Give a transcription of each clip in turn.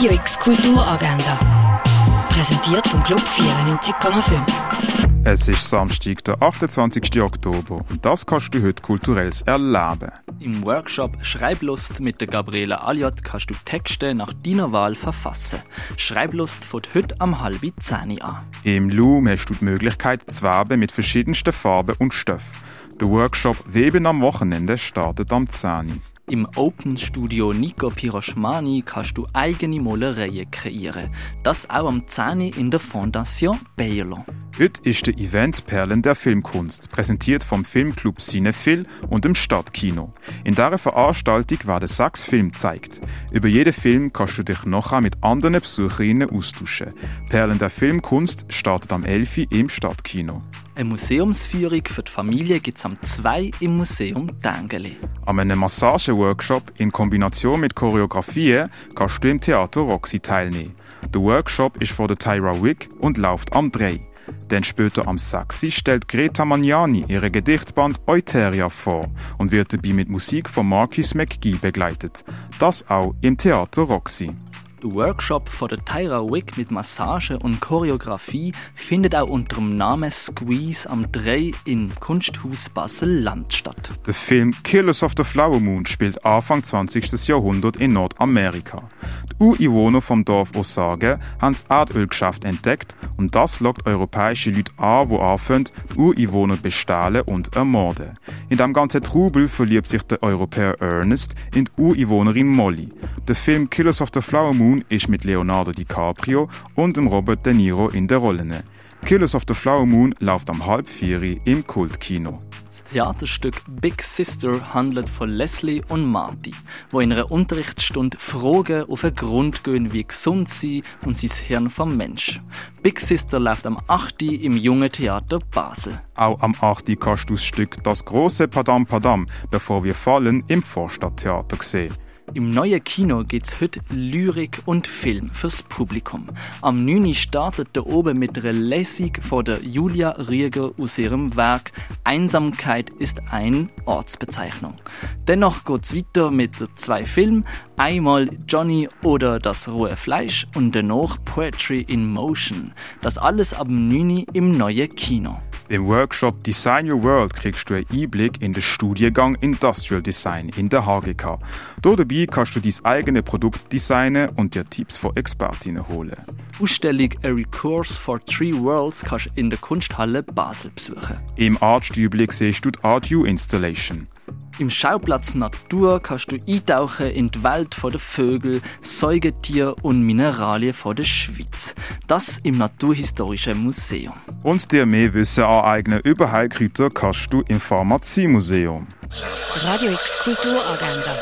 Radio X Kulturagenda. Präsentiert vom Club 94,5. Es ist Samstag, der 28. Oktober und das kannst du heute kulturelles erleben. Im Workshop Schreiblust mit der Gabriele Aliot kannst du Texte nach deiner Wahl verfassen. Schreiblust fängt heute am halben zehn an. Im Loom hast du die Möglichkeit zu werben mit verschiedensten Farben und Stoffen. Der Workshop Weben am Wochenende startet am 10. Im Open Studio Nico Piroschmani kannst du eigene Malereien kreieren. Das auch am 10. in der Fondation Bayerlo. Heute ist der Event Perlen der Filmkunst, präsentiert vom Filmclub Cinefil und dem Stadtkino. In dieser Veranstaltung werden sechs Filme gezeigt. Über jeden Film kannst du dich nachher mit anderen Besucherinnen austauschen. Perlen der Filmkunst startet am 11. im Stadtkino. Eine Museumsführung für die Familie gibt es am 2 im Museum Dengeli. An einem Massageworkshop in Kombination mit Choreografie kannst du im Theater Roxy teilnehmen. Der Workshop ist von der Tyra Wick und läuft am 3. Dann später am 6. stellt Greta Magnani ihre Gedichtband Euteria vor und wird dabei mit Musik von Marcus McGee begleitet. Das auch im Theater Roxy. Der Workshop von der Tyra Wick mit Massage und Choreografie findet auch unter dem Namen Squeeze am 3 im Kunsthaus Basel-Land statt. Der Film Killers of the Flower Moon spielt Anfang 20. Jahrhundert in Nordamerika. Die Ureinwohner vom Dorf Osage haben das Erdölgeschäft entdeckt und das lockt europäische Leute an, die anfangen, die Ureinwohner bestehlen und ermorden. In dem ganzen Trubel verliebt sich der Europäer Ernest in die Ureinwohnerin Molly. Der Film Killers of the Flower Moon ist mit Leonardo DiCaprio und dem Robert De Niro in der Rolle. Killers of the Flower Moon läuft am halb vier im Kultkino. Das Theaterstück Big Sister handelt von Leslie und Marty, wo in einer Unterrichtsstunde Fragen auf den Grund gehen, wie gesund sie und sein Hirn vom Mensch. Big Sister läuft am 8. im Jungen Theater Basel. Auch am 8. kannst du das Stück Das große Padam Padam, bevor wir fallen, im Vorstadttheater sehen. Im neuen Kino gibt's heute Lyrik und Film fürs Publikum. Am 9. startet der oben mit einer Lesung von der Julia Rieger aus ihrem Werk Einsamkeit ist ein Ortsbezeichnung. Dennoch geht's weiter mit zwei Filmen. Einmal Johnny oder das rohe Fleisch und danach Poetry in Motion. Das alles ab 9. im neuen Kino. Im Workshop Design Your World kriegst du einen Einblick in den Studiengang Industrial Design in der HGK. Dort dabei kannst du dein eigenes Produkt designen und dir Tipps von Expertinnen holen. Die Ausstellung A Recourse for Three Worlds kannst du in der Kunsthalle Basel besuchen. Im Artstübli siehst du die Art U Installation. Im Schauplatz Natur kannst du eintauchen in die Welt der Vögel, Säugetier und Mineralien der Schweiz. Das im Naturhistorischen Museum. Und dir mehr Wissen aneignen über Heilkräuter kannst du im Pharmaziemuseum. Radio X Kulturagenda.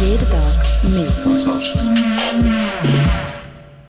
Jeden Tag mehr.